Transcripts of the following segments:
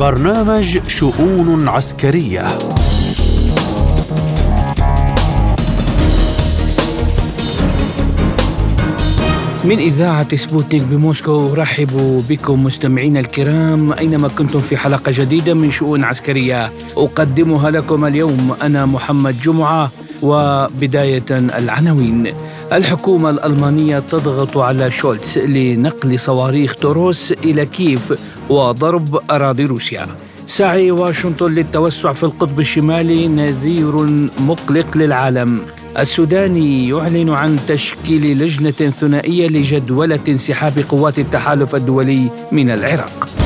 برنامج شؤون عسكرية. من إذاعة سبوتنيك بموسكو أرحب بكم مستمعينا الكرام أينما كنتم في حلقة جديدة من شؤون عسكرية. أقدمها لكم اليوم أنا محمد جمعة وبداية العناوين. الحكومة الألمانية تضغط على شولتز لنقل صواريخ توروس إلى كييف وضرب أراضي روسيا سعي واشنطن للتوسع في القطب الشمالي نذير مقلق للعالم السوداني يعلن عن تشكيل لجنة ثنائية لجدولة انسحاب قوات التحالف الدولي من العراق.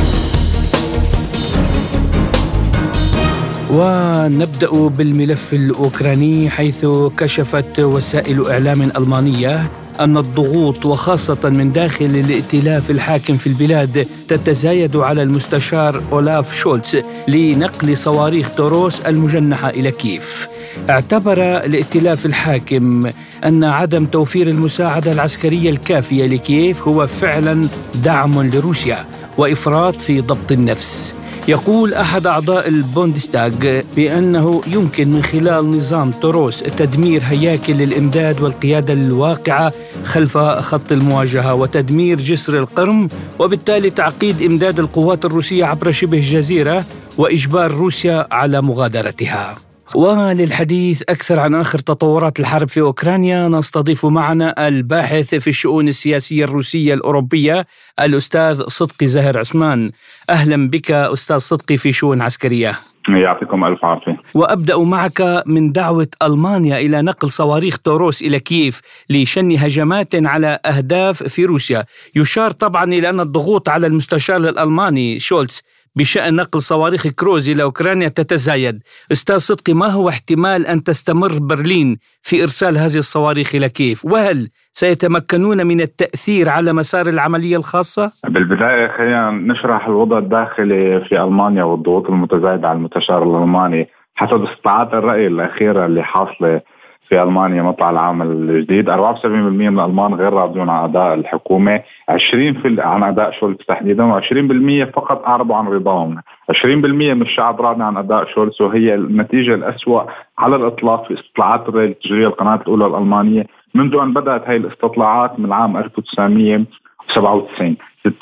ونبدأ بالملف الأوكراني حيث كشفت وسائل إعلام ألمانية أن الضغوط وخاصة من داخل الائتلاف الحاكم في البلاد تتزايد على المستشار أولاف شولتز لنقل صواريخ توروس المجنحة إلى كييف. اعتبر الائتلاف الحاكم أن عدم توفير المساعدة العسكرية الكافية لكييف هو فعلا دعم لروسيا وإفراط في ضبط النفس يقول أحد أعضاء البوندستاغ بأنه يمكن من خلال نظام توروس تدمير هياكل الامداد والقيادة الواقعة خلف خط المواجهة وتدمير جسر القرم وبالتالي تعقيد إمداد القوات الروسية عبر شبه الجزيره وإجبار روسيا على مغادرتها. وللحديث أكثر عن آخر تطورات الحرب في أوكرانيا نستضيف معنا الباحث في الشؤون السياسية الروسية الأوروبية الأستاذ صدقي زاهر عثمان. أهلا بك أستاذ صدقي في شؤون عسكرية. يعطيكم ألف عافية. وأبدأ معك من دعوة ألمانيا إلى نقل صواريخ توروس إلى كييف لشن هجمات على أهداف في روسيا، يشار طبعا إلى أن الضغوط على المستشار الألماني شولتز بشأن نقل صواريخ كروز إلى أوكرانيا تتزايد. أستاذ صدقي ما هو احتمال أن تستمر برلين في إرسال هذه الصواريخ إلى كيف وهل سيتمكنون من التأثير على مسار العملية الخاصة؟ بالبداية خلينا نشرح الوضع الداخلي في ألمانيا والضغوط المتزايدة على المستشار الألماني. حسب استطلاعات الرأي الأخيرة اللي حاصلة في ألمانيا مطلع العام الجديد. 74% من الألمان غير راضيون عن أداء الحكومة. 20 في عن أداء شولتز تحديدا و20% فقط اعربوا عن رضاهم. 20% من الشعب راضي عن أداء شولتز وهي النتيجة الاسوء على الإطلاق في استطلاعات الرأي التجارية القناة الأولى الألمانية منذ أن بدأت هذه الاستطلاعات من عام 1997 60%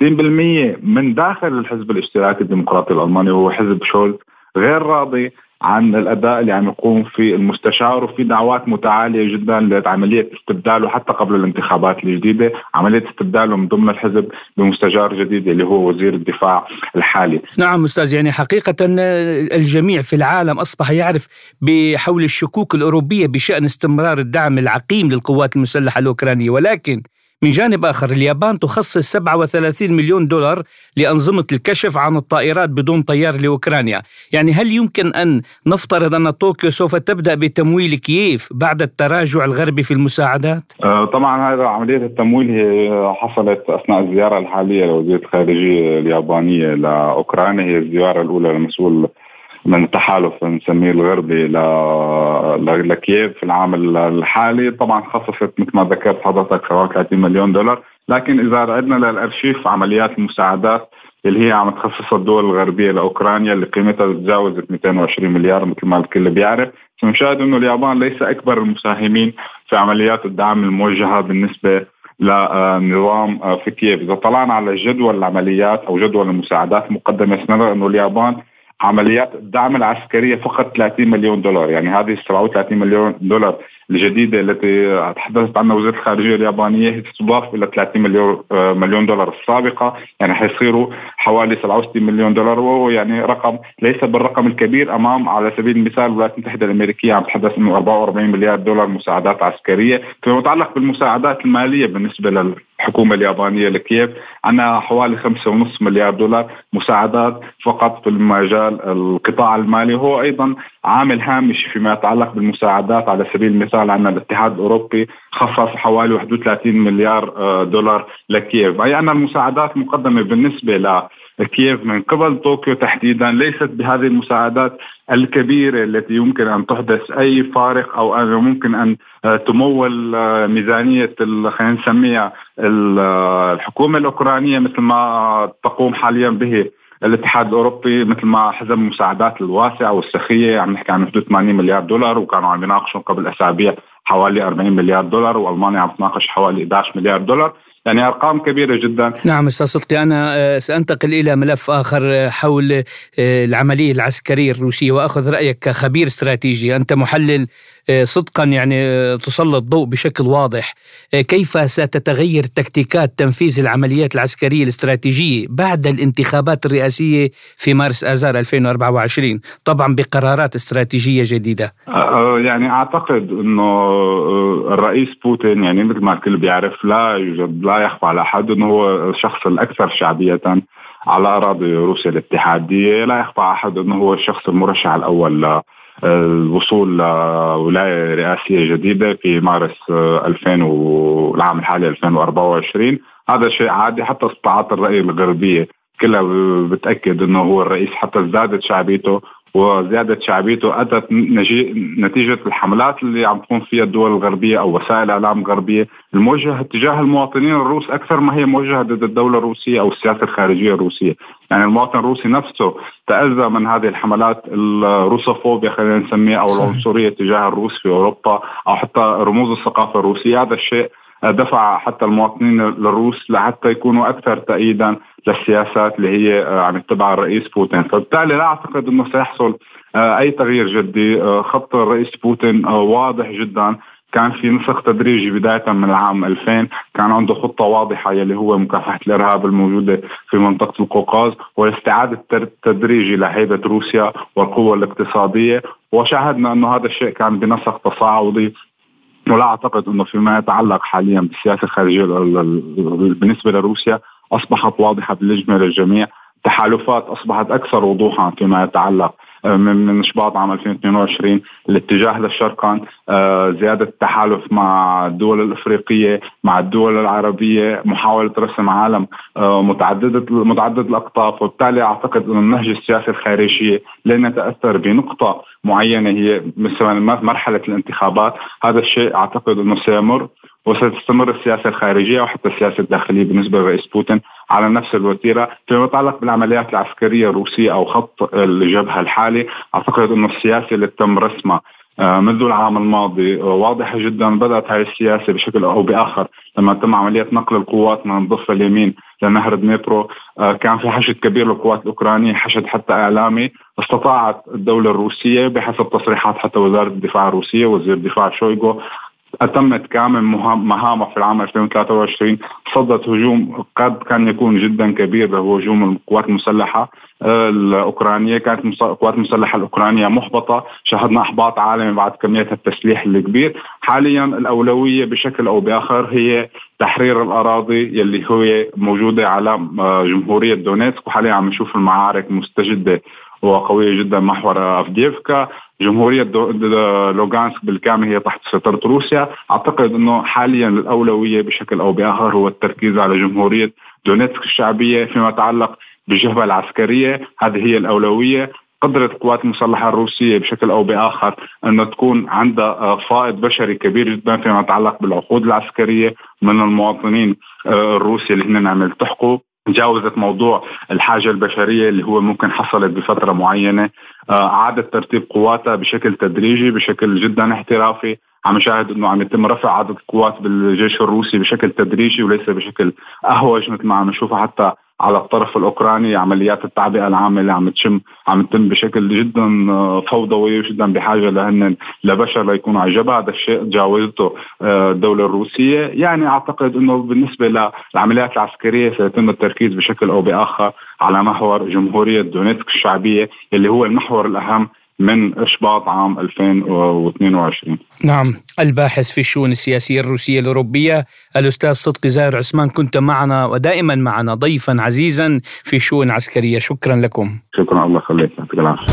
من داخل الحزب الاشتراكي الديمقراطي الألماني وهو حزب شولتز غير راضي عن الأداء اللي عم يقوم في المستشار وفي دعوات متعالية جدا لعملية استبداله حتى قبل الانتخابات الجديدة، عملية استبداله من ضمن الحزب بمستشار جديد اللي هو وزير الدفاع الحالي. نعم أستاذ يعني حقيقة الجميع في العالم أصبح يعرف بحول الشكوك الأوروبية بشأن استمرار الدعم العقيم للقوات المسلحة الأوكرانية ولكن من جانب آخر اليابان تخصص 37 مليون دولار لأنظمة الكشف عن الطائرات بدون طيار لأوكرانيا يعني هل يمكن أن نفترض أن طوكيو سوف تبدأ بتمويل كييف بعد التراجع الغربي في المساعدات؟ آه طبعا هذا عملية التمويل هي حصلت أثناء الزيارة الحالية لوزير الخارجية اليابانية لأوكرانيا هي الزيارة الأولى للمسؤول من التحالف نسميه الغربي لكييف في العام الحالي. طبعا خصصت مثل ما ذكرت حضرتك حوالي 30 مليون دولار. لكن إذا عدنا للأرشيف عمليات المساعدات اللي هي عم تخصصها الدول الغربية لأوكرانيا اللي قيمتها تجاوزت 220 مليار مثل ما الكل بيعرف. فنشاهد إنه اليابان ليس أكبر المساهمين في عمليات الدعم الموجهة بالنسبة لنظام في كييف، إذا طلعنا على جدول العمليات أو جدول المساعدات المقدمه سنرى إنه اليابان عمليات الدعم العسكرية فقط 30 مليون دولار. يعني هذه 37 مليون دولار الجديدة التي تحدثت عنها وزاره الخارجية اليابانية تضاف إلى 30 مليون آه، مليون دولار. السابقة يعني حيصيروا حوالي 67 مليون دولار. وهو يعني رقم ليس بالرقم الكبير أمام على سبيل المثال الولايات المتحدة الأمريكية عم تتحدث إنه 44 مليار دولار مساعدات عسكرية. فيما يتعلق بالمساعدات المالية بالنسبة للحكومه اليابانية لكييف عندنا حوالي 5.5 مليار دولار مساعدات فقط في المجال القطاع المالي. وهو أيضا عامل هامشي فيما يتعلق بالمساعدات على سبيل المثال عندنا الاتحاد الأوروبي خصص حوالي 31 مليار آه، دولار لكييف. أي أن المساعدات المقدمه بالنسبة لكييف من قبل طوكيو تحديدا ليست بهذه المساعدات الكبيرة التي يمكن أن تحدث أي فارق أو أن ممكن أن آه، تمول آه، ميزانية خلينا نسميها الحكومة الأوكرانية مثل ما تقوم حاليا به الاتحاد الأوروبي مثل ما حزم المساعدات الواسعة والسخية. عم نحكي عن حدود 80 مليار دولار وكانوا عم يناقشوا قبل أسابيع حوالي 40 مليار دولار وألمانيا عم تناقش حوالي 11 مليار دولار. يعني أرقام كبيرة جدا. نعم أستاذ صدقي أنا آه، سأنتقل إلى ملف آخر آه، حول آه، العملية العسكرية الروسية وأخذ رأيك كخبير استراتيجي. أنت محلل صدقا يعني آه، تسلط ضوء بشكل واضح. آه، كيف ستتغير تكتيكات تنفيذ العمليات العسكرية الاستراتيجية بعد الانتخابات الرئاسية في مارس آذار 2024 طبعا بقرارات استراتيجية جديدة. يعني أعتقد أنه الرئيس بوتين يعني مثل ما الكل بيعرف لا يوجد لا يخفى على أحد أنه هو الشخص الأكثر شعبية على أراضي روسيا الاتحادية لا يخفى على أحد أنه هو الشخص المرشح الأول الوصول لولاية رئاسية جديدة في مارس 2000 والعام الحالي 2024 هذا شيء عادي حتى استطاعات الرأي الغربية كلها بتأكد إنه هو الرئيس حتى ازدادت شعبيته وزيادة شعبيته أتت نتيجة الحملات اللي عم تقوم فيها الدول الغربية أو وسائل الإعلام الغربية الموجهة تجاه المواطنين الروس أكثر ما هي موجهة ضد الدولة الروسية أو السياسة الخارجية الروسية. يعني المواطن الروسي نفسه تأذى من هذه الحملات الروسوفوبيا خلينا نسميها أو العنصرية تجاه الروس في أوروبا أو حتى رموز الثقافة الروسية. هذا الشيء دفع حتى المواطنين الروس لحتى يكونوا أكثر تأييدا للسياسات اللي هي آه، عم يتبعها الرئيس بوتين، فبالتالي لا أعتقد إنه سيحصل آه، أي تغيير جدي، آه، خط الرئيس بوتين واضح جدا كان في نسخ تدريجي بداية من العام 2000 كان عنده خطة واضحة يلي هو مكافحة الإرهاب الموجودة في منطقة القوقاز والاستعادة التدريجي لهيبة روسيا والقوة الاقتصادية. وشاهدنا أنه هذا الشيء كان بنسق تصاعدي ولا أعتقد إنه فيما يتعلق حاليا بالسياسة الخارجية بالنسبة لروسيا أصبحت واضحة بالجمله للجميع. تحالفات أصبحت أكثر وضوحا فيما يتعلق من من شباط عام 2022 الاتجاه للشرقان آه، زيادة التحالف مع الدول الأفريقية مع الدول العربية محاولة رسم عالم آه، متعددة متعدد الاقطاب وبالتالي أعتقد أن النهج السياسي الخارجي لن يتأثر بنقطة معينة هي مثل مرحلة الانتخابات. هذا الشيء أعتقد أنه سيمر. وستستمر السياسة الخارجية وحتى السياسة الداخلية بالنسبة للرئيس بوتين على نفس الوتيرة. فيما يتعلق بالعمليات العسكرية الروسية أو خط الجبهة الحالي أعتقد انه السياسة اللي تم رسمها آه، منذ العام الماضي آه، واضحة جدا بدأت هذه السياسة بشكل أو بآخر. لما تم عملية نقل القوات من الضفة اليمين لنهر دنيبرو آه، كان في حشد كبير للقوات الأوكرانية حشد حتى إعلامي. استطاعت الدولة الروسية بحسب تصريحات حتى وزارة الدفاع الروسية وزير الدفاع شويغو أتمت كامل مهامها في العام 2023 صدت هجوم قد كان يكون جدا كبير وهو هجوم القوات المسلحة آه، الأوكرانية. كانت القوات المسلحة الأوكرانية محبطة. شهدنا إحباط عالمي بعد كمية التسليح الكبير. حاليا الأولوية بشكل أو بآخر هي تحرير الأراضي يلي هي موجودة على آه، جمهورية دونيتسك. وحاليا عم نشوف المعارك مستجدة. وقوية جدا محور أفديفكا. جمهورية لوغانسك بالكامل هي تحت سيطرة روسيا. أعتقد أنه حاليا الأولوية بشكل أو بآخر هو التركيز على جمهورية دونيتسك الشعبية فيما يتعلق بالجبهة العسكرية. هذه هي الأولوية. قدرت القوات المسلحة الروسية بشكل أو بآخر أن تكون عندها فائض بشري كبير جدا فيما يتعلق بالعقود العسكرية من المواطنين آه، الروس اللي هن عم يلتحقوا. تجاوزت موضوع الحاجة البشرية اللي هو ممكن حصلت بفترة معينة. آه، أعادت ترتيب قواتها بشكل تدريجي بشكل جدا احترافي. عم نشاهد إنه عم يتم رفع عدد القوات بالجيش الروسي بشكل تدريجي وليس بشكل أهوج مثل ما عم نشوفها حتى على الطرف الأوكراني عمليات التعبئة العامة اللي عم تشم عم تتم بشكل جدا آه، فوضوي وجدا بحاجة لهن لبشر ليكونوا على الجبهه هذا الشيء تجاوزته آه، الدولة الروسية. يعني أعتقد إنه بالنسبة للعمليات العسكرية سيتم التركيز بشكل أو بآخر على محور جمهورية دونيتسك الشعبية اللي هو المحور الأهم من إشباط عام 2022 نعم الباحث في الشؤون السياسية الروسية الأوروبية الأستاذ صدقي زاهر عثمان كنت معنا ودائما معنا ضيفا عزيزا في شؤون عسكرية شكرا لكم. شكرا الله يخليك يعطيك العافية.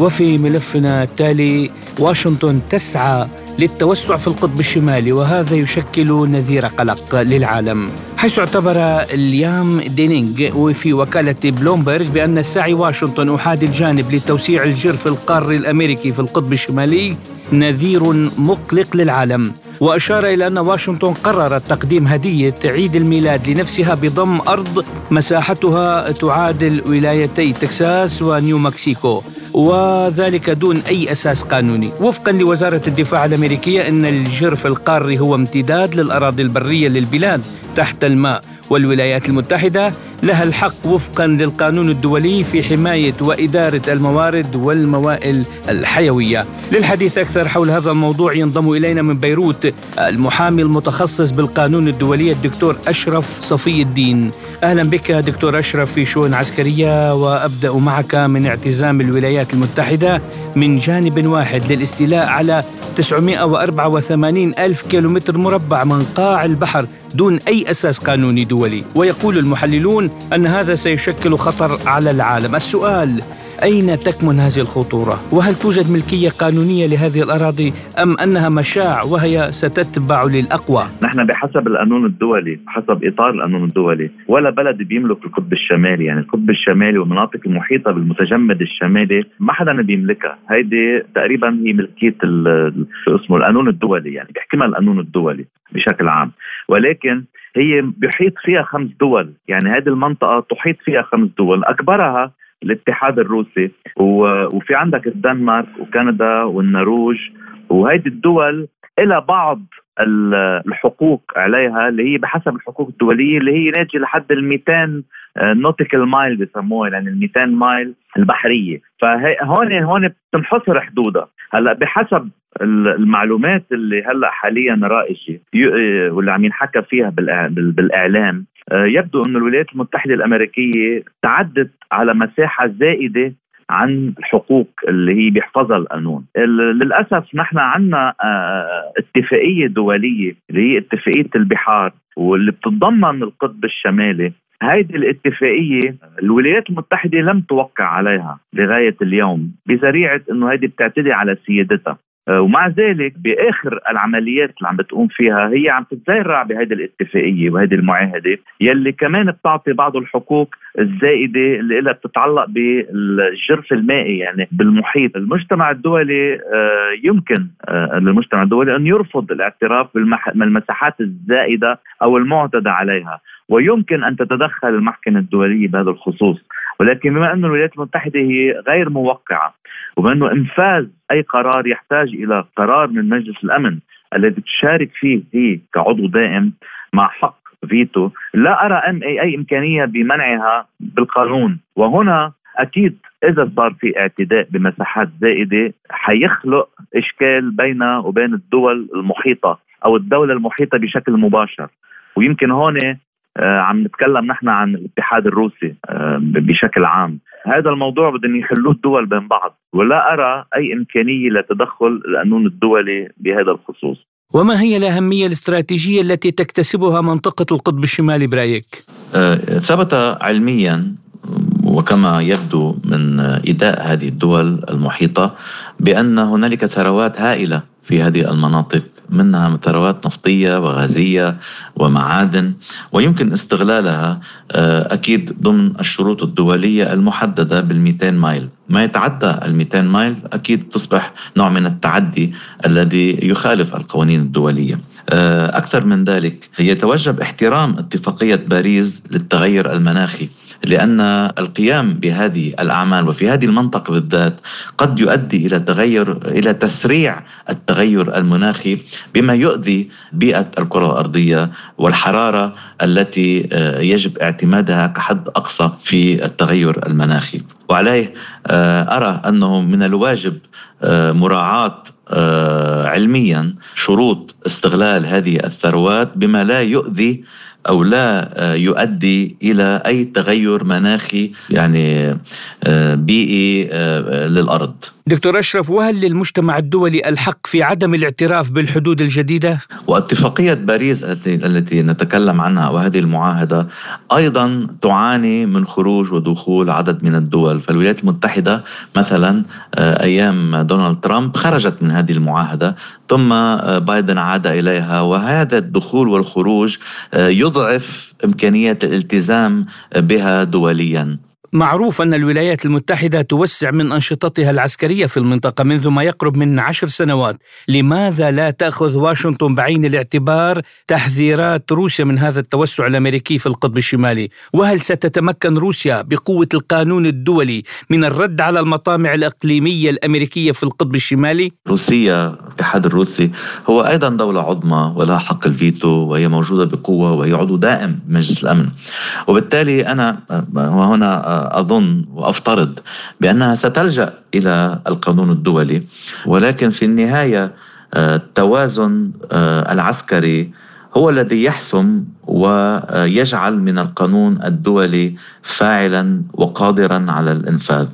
وفي ملفنا التالي واشنطن تسعى للتوسع في القطب الشمالي وهذا يشكل نذير قلق للعالم. حيث اعتبر اليام دينينغ وفي وكالة بلومبرغ بأن سعي واشنطن أحادي الجانب لتوسيع الجرف القاري الأمريكي في القطب الشمالي نذير مقلق للعالم. وأشار إلى أن واشنطن قررت تقديم هدية عيد الميلاد لنفسها بضم أرض مساحتها تعادل ولايتي تكساس ونيو مكسيكو وذلك دون أي أساس قانوني. وفقا لوزارة الدفاع الأمريكية أن الجرف القاري هو امتداد للأراضي البرية للبلاد. تحت الماء والولايات المتحدة لها الحق وفقا للقانون الدولي في حماية وإدارة الموارد والموائل الحيوية. للحديث أكثر حول هذا الموضوع ينضم إلينا من بيروت المحامي المتخصص بالقانون الدولي الدكتور أشرف صفي الدين. أهلا بك دكتور أشرف في شؤون عسكرية وأبدأ معك من اعتزام الولايات المتحدة من جانب واحد للاستيلاء على 984 ألف كيلومتر مربع من قاع البحر دون أي أساس قانوني دولي. ويقول المحللون أن هذا سيشكل خطر على العالم. السؤال أين تكمن هذه الخطورة؟ وهل توجد ملكية قانونية لهذه الأراضي؟ أم أنها مشاع وهي ستتبع للأقوى؟ نحن بحسب القانون الدولي حسب إطار القانون الدولي ولا بلد بيملك القطب الشمالي. يعني القطب الشمالي والمناطق المحيطة بالمتجمد الشمالي ما حدا بيملكها. هيدي تقريبا هي ملكية اسمه القانون الدولي يعني بيحكمها القانون الدولي بشكل عام. ولكن هي بيحيط فيها خمس دول. يعني هذه المنطقة تحيط فيها خمس دول. أكبرها الاتحاد الروسي وفي عندك الدنمارك وكندا والنرويج. وهيدي الدول إلى بعض الحقوق عليها اللي هي بحسب الحقوق الدولية اللي هي ناتجة لحد ال 200 nautical mile بسموها يعني ال 200 mile البحرية. فهون هون بتنحصر حدودها. هلأ بحسب المعلومات اللي هلأ حاليا رائجة واللي عم ينحكى فيها بالإعلام آه، يبدو أن الولايات المتحدة الأمريكية تعدت على مساحة زائدة عن الحقوق اللي هي بيحفظها القانون. للأسف نحن عندنا آه، اتفاقية دولية اللي هي اتفاقية البحار واللي بتتضمن القطب الشمالي. هيدي الاتفاقية الولايات المتحدة لم توقع عليها لغاية اليوم بذريعة أنه هيدي بتعتدي على سيادتها. ومع ذلك بآخر العمليات اللي عم بتقوم فيها هي عم تتزرع بهذه الاتفاقية وهذه المعاهدة يلي كمان بتعطي بعض الحقوق الزائدة اللي لها بتتعلق بالجرف المائي يعني بالمحيط، المجتمع الدولي آه، يمكن آه، للمجتمع الدولي أن يرفض الاعتراف بالمساحات الزائدة أو المعتدى عليها، ويمكن أن تتدخل المحكمة الدولية بهذا الخصوص، ولكن بما أن الولايات المتحدة هي غير موقعة وبما أنه إنفاذ أي قرار يحتاج إلى قرار من مجلس الأمن الذي تشارك فيه هي كعضو دائم مع حق فيتو لا أرى أم أي, أي إمكانية بمنعها بالقانون. وهنا أكيد إذا صار في اعتداء بمساحات زائدة حيخلق إشكال بين وبين الدول المحيطة أو الدولة المحيطة بشكل مباشر. ويمكن هون عم نتكلم نحن عن الاتحاد الروسي آه، بشكل عام. هذا الموضوع بدهم يحلوه الدول بين بعض ولا أرى أي إمكانية لتدخل القانون الدولي بهذا الخصوص. وما هي الأهمية الاستراتيجية التي تكتسبها منطقة القطب الشمالي برأيك؟ آه، ثبت علميا وكما يبدو من إداء هذه الدول المحيطة بأن هنالك ثروات هائلة في هذه المناطق. منها ثروات نفطية وغازية ومعادن ويمكن استغلالها آه، أكيد ضمن الشروط الدولية المحددة بال200 مايل. ما يتعدى ال200 مايل أكيد تصبح نوع من التعدي الذي يخالف القوانين الدولية. آه، أكثر من ذلك يتوجب احترام اتفاقية باريس للتغير المناخي. لأن القيام بهذه الأعمال وفي هذه المنطقة بالذات قد يؤدي إلى تغير إلى تسريع التغير المناخي بما يؤذي بيئة الكرة الأرضية والحرارة التي آه، يجب اعتمادها كحد أقصى في التغير المناخي. وعليه آه، أرى أنه من الواجب آه، مراعاة علميا شروط استغلال هذه الثروات بما لا يؤذي أو لا آه، يؤدي إلى أي تغير مناخي يعني آه، بيئي آه، للأرض. دكتور أشرف وهل للمجتمع الدولي الحق في عدم الاعتراف بالحدود الجديدة؟ واتفاقية باريس التي نتكلم عنها وهذه المعاهدة أيضا تعاني من خروج ودخول عدد من الدول، فالولايات المتحدة مثلا أيام دونالد ترامب خرجت من هذه المعاهدة ثم بايدن عاد إليها وهذا الدخول والخروج يضعف امكانيه الالتزام بها دوليا معروف أن الولايات المتحدة توسع من أنشطتها العسكرية في المنطقة منذ ما يقرب من عشر سنوات لماذا لا تأخذ واشنطن بعين الاعتبار تحذيرات روسيا من هذا التوسع الأمريكي في القطب الشمالي وهل ستتمكن روسيا بقوة القانون الدولي من الرد على المطامع الإقليمية الأمريكية في القطب الشمالي؟ روسيا الاتحاد الروسي هو أيضا دولة عظمى ولها حق الفيتو وهي موجودة بقوة وهي عضو دائم بمجلس الأمن. وبالتالي أنا وهنا أظن وأفترض بأنها ستلجأ إلى القانون الدولي ولكن في النهاية التوازن العسكري هو الذي يحسم ويجعل من القانون الدولي فاعلا وقادرا على الإنفاذ.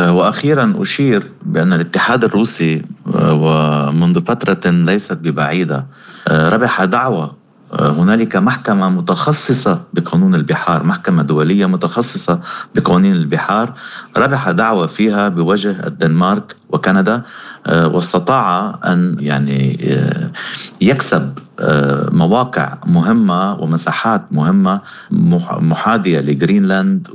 آه، وأخيرا أشير بأن الاتحاد الروسي آه، ومنذ فترة ليست ببعيدة ربح دعوة هنالك محكمة متخصصة بقانون البحار محكمة دولية متخصصة بقوانين البحار ربح دعوة فيها بوجه الدنمارك وكندا آه، واستطاع أن يعني آه، يكسب آه، مواقع مهمة ومساحات مهمة محاذية لجرينلاند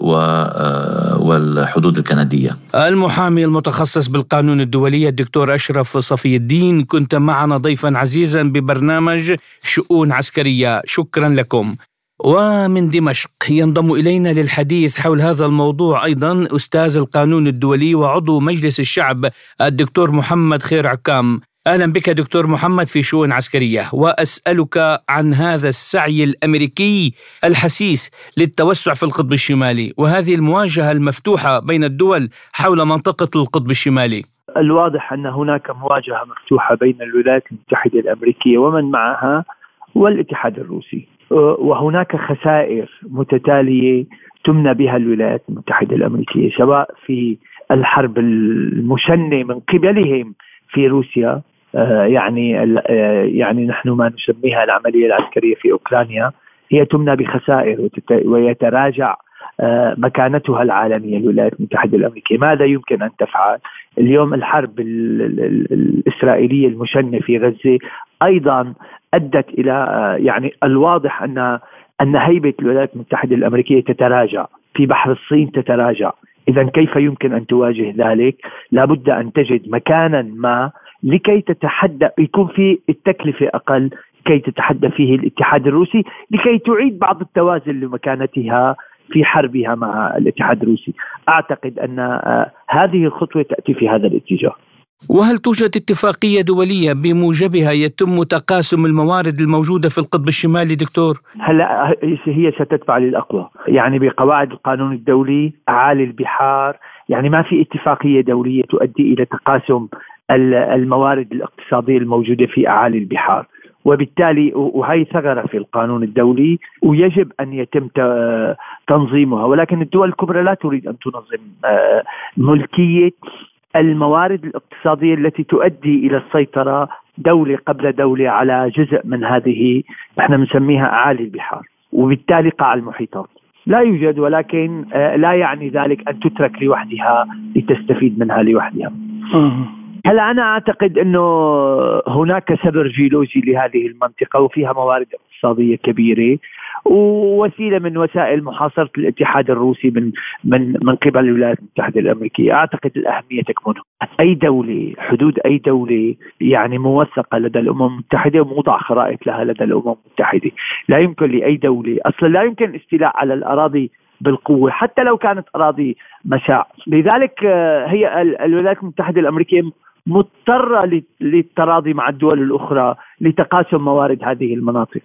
والحدود الكندية. المحامي المتخصص بالقانون الدولي الدكتور أشرف صفي الدين كنت معنا ضيفا عزيزا ببرنامج شؤون عسكرية. شكرا لكم. ومن دمشق ينضم إلينا للحديث حول هذا الموضوع أيضا أستاذ القانون الدولي وعضو مجلس الشعب الدكتور محمد خير عكام. أهلا بك دكتور محمد في شؤون عسكرية وأسألك عن هذا السعي الأمريكي الحسيس للتوسع في القطب الشمالي وهذه المواجهة المفتوحة بين الدول حول منطقة القطب الشمالي. الواضح أن هناك مواجهة مفتوحة بين الولايات المتحدة الأمريكية ومن معها والاتحاد الروسي. وهناك خسائر متتالية تمنى بها الولايات المتحدة الأمريكية سواء في الحرب المشنة من قبلهم في روسيا آه، يعني آه، يعني نحن ما نسميها العملية العسكرية في أوكرانيا هي تمنى بخسائر ويتراجع مكانتها العالمية الولايات المتحدة الأمريكية، ماذا يمكن أن تفعل؟ اليوم الحرب الإسرائيلية المشنة في غزة أيضا أدت إلى يعني الواضح أن أن هيبة الولايات المتحدة الأمريكية تتراجع في بحر الصين تتراجع اذا كيف يمكن أن تواجه ذلك؟ لابد أن تجد مكانا ما لكي تتحدى يكون في التكلفة أقل كي تتحدى فيه الاتحاد الروسي لكي تعيد بعض التوازن لمكانتها في حربها مع الاتحاد الروسي أعتقد أن آه، هذه الخطوة تأتي في هذا الاتجاه وهل توجد اتفاقية دولية بموجبها يتم تقاسم الموارد الموجودة في القطب الشمالي دكتور؟ هلا هي ستتبع للأقوى، يعني بقواعد القانون الدولي أعالي البحار، يعني ما في اتفاقية دولية تؤدي إلى تقاسم الموارد الاقتصادية الموجودة في أعالي البحار. وبالتالي وهي ثغرة في القانون الدولي ويجب أن يتم تنظيمها. ولكن الدول الكبرى لا تريد أن تنظم آه، ملكية الموارد الاقتصادية التي تؤدي إلى السيطرة دوله قبل دوله على جزء من هذه إحنا بنسميها أعالي البحار. وبالتالي قاع المحيطات. لا يوجد ولكن آه، لا يعني ذلك أن تترك لوحدها لتستفيد منها لوحدها. هلا أنا أعتقد إنه هناك سبر جيولوجي لهذه المنطقة وفيها موارد اقتصادية كبيرة ووسيلة من وسائل محاصرة الاتحاد الروسي من من من قبل الولايات المتحدة الأمريكية، أعتقد الأهمية تكمن. أي دولة حدود أي دولة يعني موثقة لدى الأمم المتحدة وموضع خرائط لها لدى الأمم المتحدة، لا يمكن لأي دولة أصلا لا يمكن الاستيلاء على الأراضي بالقوة حتى لو كانت أراضي مساع، لذلك آه، هي الولايات المتحدة الأمريكية مضطرة للتراضي مع الدول الأخرى لتقاسم موارد هذه المناطق.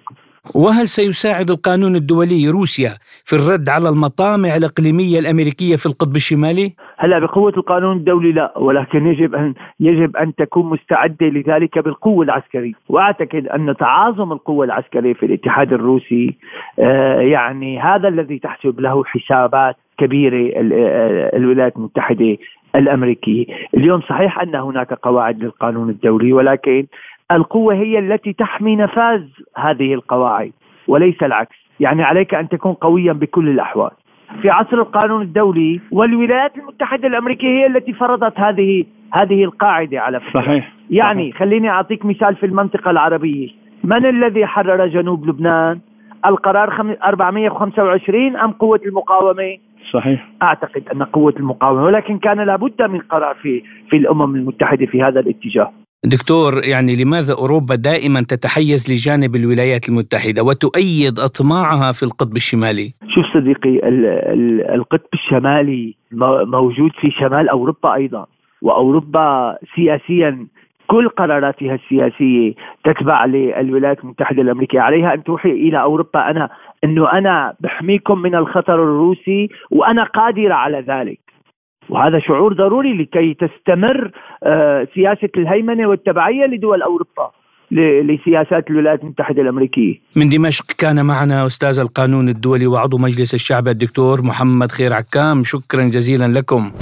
وهل سيساعد القانون الدولي روسيا في الرد على المطامع الإقليمية الأمريكية في القطب الشمالي؟ هلا بقوة القانون الدولي لا ولكن يجب أن يجب أن تكون مستعدة لذلك بالقوة العسكرية وأعتقد أن تعاظم القوة العسكرية في الاتحاد الروسي آه يعني هذا الذي تحسب له حسابات كبيرة آه، الولايات المتحدة الأمريكية، اليوم صحيح أن هناك قواعد للقانون الدولي ولكن القوة هي التي تحمي نفاذ هذه القواعد وليس العكس. يعني عليك أن تكون قويا بكل الأحوال. في عصر القانون الدولي والولايات المتحدة الأمريكية هي التي فرضت هذه هذه القاعدة على فكرة. صحيح يعني صحيح. خليني أعطيك مثال في المنطقة العربية. من الذي حرر جنوب لبنان؟ القرار 425 أم قوة المقاومة؟ صحيح أعتقد أن قوة المقاومة ولكن كان لابد من قرار في في الأمم المتحدة في هذا الاتجاه دكتور يعني لماذا أوروبا دائما تتحيز لجانب الولايات المتحدة وتؤيد أطماعها في القطب الشمالي؟ شوف صديقي القطب الشمالي موجود في شمال أوروبا أيضا وأوروبا سياسيا كل قراراتها السياسية تتبع للولايات المتحدة الأمريكية، عليها أن توحي إلى أوروبا أنا إنه أنا بحميكم من الخطر الروسي وأنا قادرة على ذلك. وهذا شعور ضروري لكي تستمر آه، سياسة الهيمنة والتبعية لدول أوروبا. لسياسات الولايات المتحدة الأمريكية من دمشق كان معنا أستاذ القانون الدولي وعضو مجلس الشعب الدكتور محمد خير عكام شكرا جزيلا لكم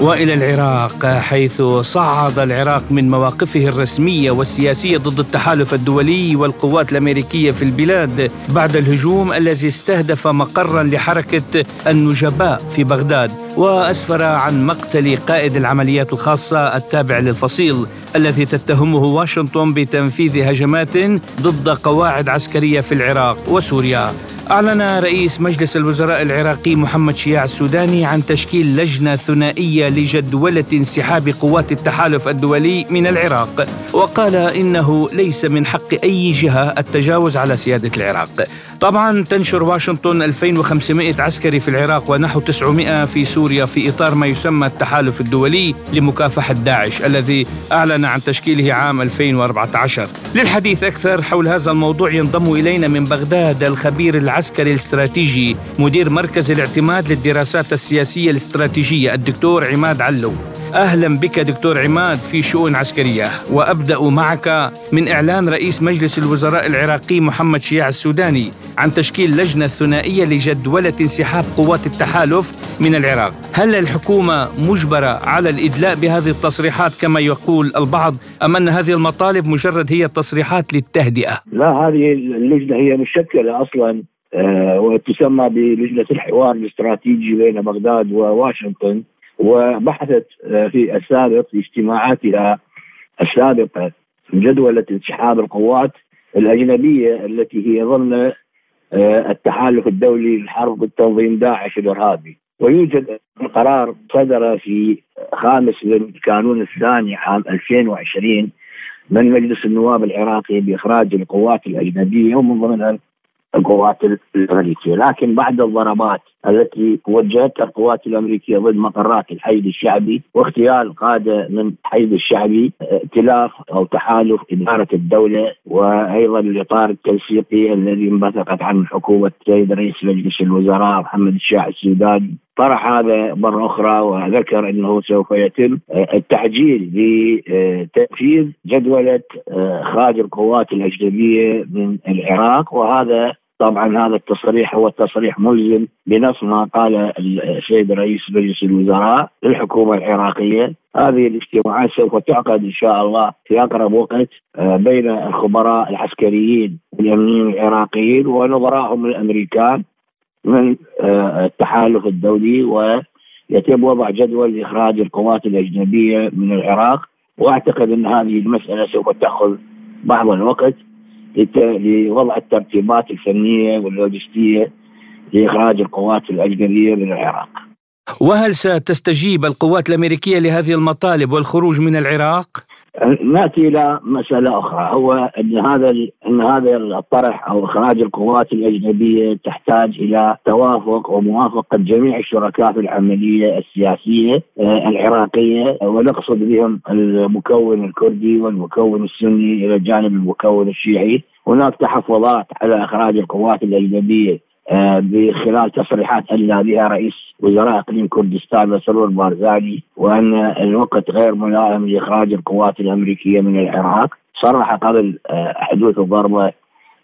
وإلى العراق حيث صعد العراق من مواقفه الرسمية والسياسية ضد التحالف الدولي والقوات الأمريكية في البلاد بعد الهجوم الذي استهدف مقرا لحركة النجباء في بغداد وأسفر عن مقتل قائد العمليات الخاصة التابع للفصيل الذي تتهمه واشنطن بتنفيذ هجمات ضد قواعد عسكرية في العراق وسوريا. أعلن رئيس مجلس الوزراء العراقي محمد شياع السوداني عن تشكيل لجنة ثنائية لجدولة انسحاب قوات التحالف الدولي من العراق وقال إنه ليس من حق أي جهة التجاوز على سيادة العراق. طبعا تنشر واشنطن 2500 عسكري في العراق ونحو 900 في سوريا في إطار ما يسمى التحالف الدولي لمكافحة داعش الذي أعلن عن تشكيله عام 2014 للحديث أكثر حول هذا الموضوع ينضم إلينا من بغداد الخبير العسكري الاستراتيجي مدير مركز الاعتماد للدراسات السياسية الاستراتيجية الدكتور عماد علو. أهلا بك دكتور عماد في شؤون عسكرية وأبدأ معك من إعلان رئيس مجلس الوزراء العراقي محمد شياع السوداني عن تشكيل لجنة ثنائية لجدولة انسحاب قوات التحالف من العراق، هل الحكومة مجبرة على الإدلاء بهذه التصريحات كما يقول البعض أم أن هذه المطالب مجرد هي تصريحات للتهدئة؟ لا هذه اللجنة هي مشكلة أصلا آه، وتسمى بلجنة الحوار الاستراتيجي بين بغداد وواشنطن وبحثت آه، في السابق في اجتماعاتها السابقة جدولة انسحاب القوات الأجنبية التي هي ضمن آه، التحالف الدولي للحرب ضد تنظيم داعش الإرهابي. ويوجد قرار صدر في خامس من كانون الثاني عام 2020 من مجلس النواب العراقي بإخراج القوات الأجنبية ومن ضمنها القوات الأمريكية، لكن بعد الضربات التي وجهتها القوات الأمريكية ضد مقرات الحشد الشعبي واغتيال قادة من الحشد الشعبي ائتلاف أو تحالف إدارة الدولة وأيضا الإطار التنسيقي الذي انبثقت عنه حكومة السيد رئيس مجلس الوزراء محمد الشاع السوداني. طرح هذا مرة أخرى وذكر أنه سوف يتم التعجيل بتنفيذ جدولة إخراج القوات الأجنبية من العراق. وهذا طبعا هذا التصريح هو تصريح ملزم بنص ما قال السيد رئيس مجلس الوزراء للحكومة العراقية. هذه الاجتماعات سوف تعقد إن شاء الله في أقرب وقت آه، بين الخبراء العسكريين الامنيين العراقيين ونظرائهم الأمريكان. من آه، التحالف الدولي ويتم وضع جدول لاخراج القوات الأجنبية من العراق وأعتقد أن هذه المسألة سوف تأخذ بعض الوقت لوضع الترتيبات الفنية واللوجستية لإخراج القوات الأجنبية من العراق. وهل ستستجيب القوات الأمريكية لهذه المطالب والخروج من العراق؟ نأتي إلى مسألة أخرى. هو إن هذا إن هذا الطرح أو إخراج القوات الأجنبية تحتاج إلى توافق وموافقة جميع الشركاء في العملية السياسية آه، العراقية ونقصد بهم المكون الكردي والمكون السني إلى جانب المكون الشيعي. هناك تحفظات على إخراج القوات الأجنبية آه، بخلال تصريحات أدلى بها رئيس وزراء إقليم كردستان مسرور بارزاني وأن الوقت غير ملائم لإخراج القوات الأمريكية من العراق. صرح قبل آه، حدوث الضربة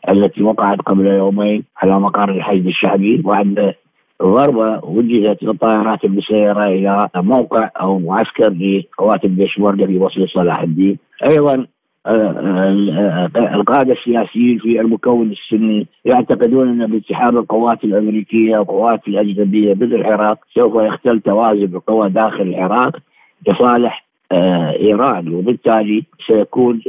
التي وقعت قبل يومين على مقر الحشد الشعبي بعد ضربة وجهت الطائرات المسيرة إلى موقع أو معسكر لقوات البيشمركة في وصل صلاح الدين. أيضا القاده السياسيين في المكون السني يعتقدون أن بانسحاب القوات الأمريكية والقوات الأجنبية ضد العراق سوف يختل توازن القوى داخل العراق لصالح آه، إيران وبالتالي سيكون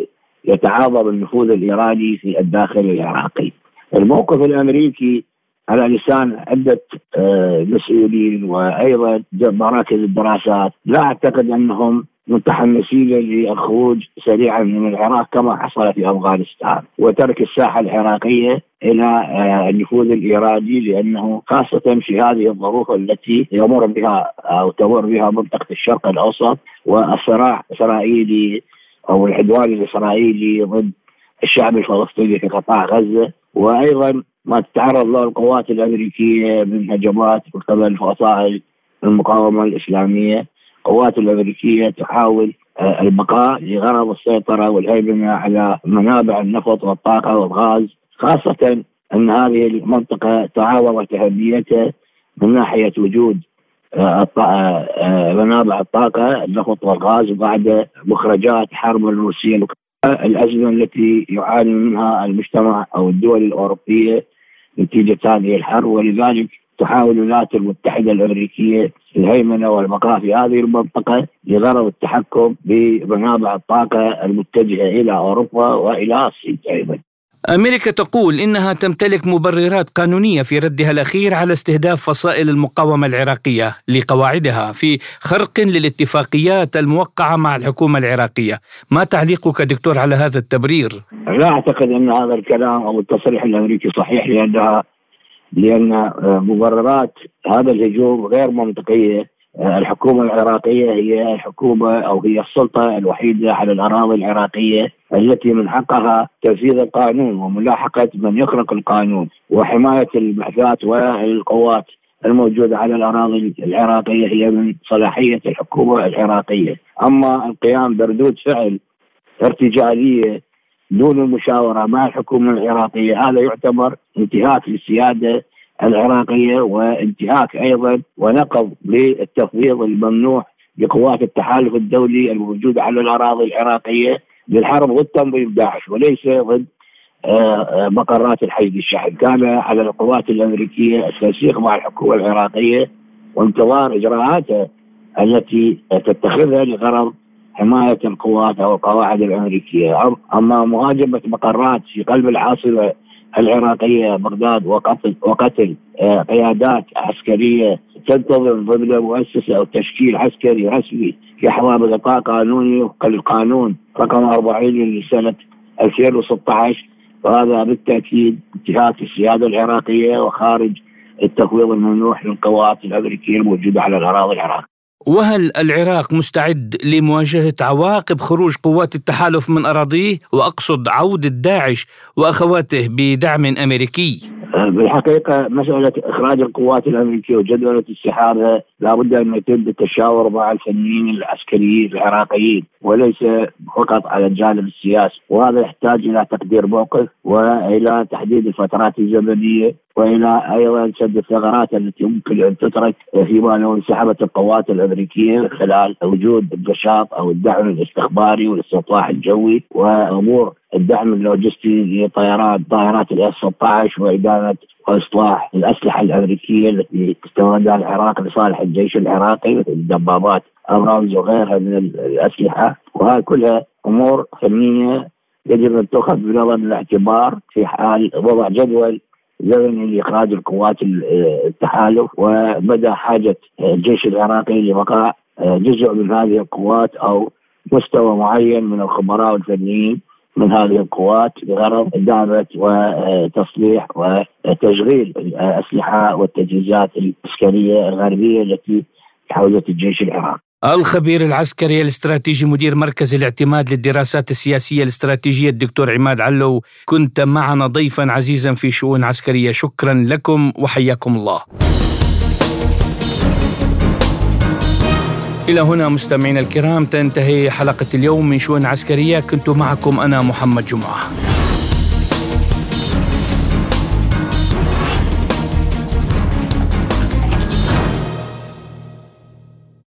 يتعاظم النفوذ الإيراني في الداخل العراقي. الموقف الأمريكي على لسان عدة آه، مسؤولين وأيضا مراكز الدراسات لا أعتقد أنهم متحمسين للخروج سريعا من العراق كما حصل في أفغانستان. وترك الساحة العراقية إلى آه، النفوذ الإيراني لأنه خاصة في هذه الظروف التي يمر بها أو تمر بها منطقة الشرق الأوسط والصراع الاسرائيلي أو العدوان الإسرائيلي ضد الشعب الفلسطيني في قطاع غزة. وأيضا ما تتعرض له القوات الأمريكية من هجمات من قبل فصائل المقاومة الإسلامية. القوات الأمريكية تحاول آه، البقاء لغرض السيطرة والهيمنه على منابع النفط والطاقة والغاز خاصة أن هذه المنطقة تعاظمت أهميتها من ناحية وجود آه، آه، منابع الطاقة النفط والغاز بعد مخرجات حرب الروسية الأزمة التي يعاني منها المجتمع أو الدول الأوروبية نتيجة هذه الحرب. ولذلك تحاول الولايات المتحدة الأمريكية الهيمنة والبقاء في هذه المنطقة لغرض التحكم بمنابع الطاقة المتجهة إلى أوروبا وإلى الصين أيضا. أمريكا تقول إنها تمتلك مبررات قانونية في ردها الأخير على استهداف فصائل المقاومة العراقية لقواعدها في خرق للاتفاقيات الموقعة مع الحكومة العراقية، ما تعليقك دكتور على هذا التبرير؟ لا أعتقد أن هذا الكلام أو التصريح الأمريكي صحيح لأنها لأن آه، مبررات هذا الهجوم غير منطقية. آه، الحكومة العراقية هي الحكومة أو هي السلطة الوحيدة على الأراضي العراقية التي من حقها تنفيذ القانون وملاحقة من يخرق القانون وحماية البعثات والقوات الموجودة على الأراضي العراقية هي من صلاحية الحكومة العراقية، أما القيام بردود فعل ارتجالية دون المشاورة مع الحكومة العراقية؟ هذا يعتبر انتهاك للسيادة العراقية وانتهاك أيضا ونقض للتفويض الممنوع لقوات التحالف الدولي الموجوده على الأراضي العراقية للحرب ضد تنظيم داعش وليس ضد آه، آه، مقرات الحشد الشعبي كان على القوات الأمريكية التنسيق مع الحكومة العراقية وانتظار إجراءاتها التي تتخذها لغرض حماية القوات أو القواعد الأمريكية، أما مهاجمه مقرات في قلب العاصمة العراقية بغداد وقتل وقتل آه، قيادات عسكرية تنتظم ضمن مؤسسة أو تشكيل عسكري رسمي يحظى بغطاء قانوني وفق القانون رقم 40 لسنة 2016 وهذا بالتأكيد انتهاك السيادة العراقية وخارج التفويض الممنوح للقوات الأمريكية الموجودة على الأراضي العراقية. وهل العراق مستعد لمواجهة عواقب خروج قوات التحالف من أراضيه وأقصد عودة داعش وأخواته بدعم أمريكي؟ بالحقيقة مسألة إخراج القوات الأمريكية وجدولة استحاله لابد أن يتم بالتشاور مع الفنيين العسكريين العراقيين وليس فقط على الجانب السياسي وهذا يحتاج إلى تقدير موقف وإلى تحديد الفترات الزمنية وإلى أيضا سد الثغرات التي يمكن أن تترك فيما لو انسحبت القوات الأمريكية خلال وجود النشاط أو الدعم الاستخباري والاستطلاع الجوي وأمور الدعم اللوجستي لطيران طائرات ال F 16 وإدارة وإصلاح الأسلحة الأمريكية التي استوردها العراق لصالح الجيش العراقي مثل الدبابات ابرامز وغيرها من الأسلحة. وهذه كلها أمور فنية يجب أن تؤخذ بنظر الاعتبار في حال وضع جدول زمني لإخراج القوات التحالف ومدى حاجة الجيش العراقي لبقاء جزء من هذه القوات أو مستوى معين من الخبراء والفنيين. من هذه القوات بغرض دعمة وتصليح وتشغيل الأسلحة والتجهيزات العسكرية الغربية التي حوزت الجيش العراقي. الخبير العسكري الاستراتيجي مدير مركز الاعتماد للدراسات السياسية الاستراتيجية الدكتور عماد علو كنت معنا ضيفا عزيزا في شؤون عسكرية. شكرا لكم وحياكم الله. إلى هنا مستمعينا الكرام تنتهي حلقة اليوم من شؤون عسكرية. كنت معكم أنا محمد جمعة.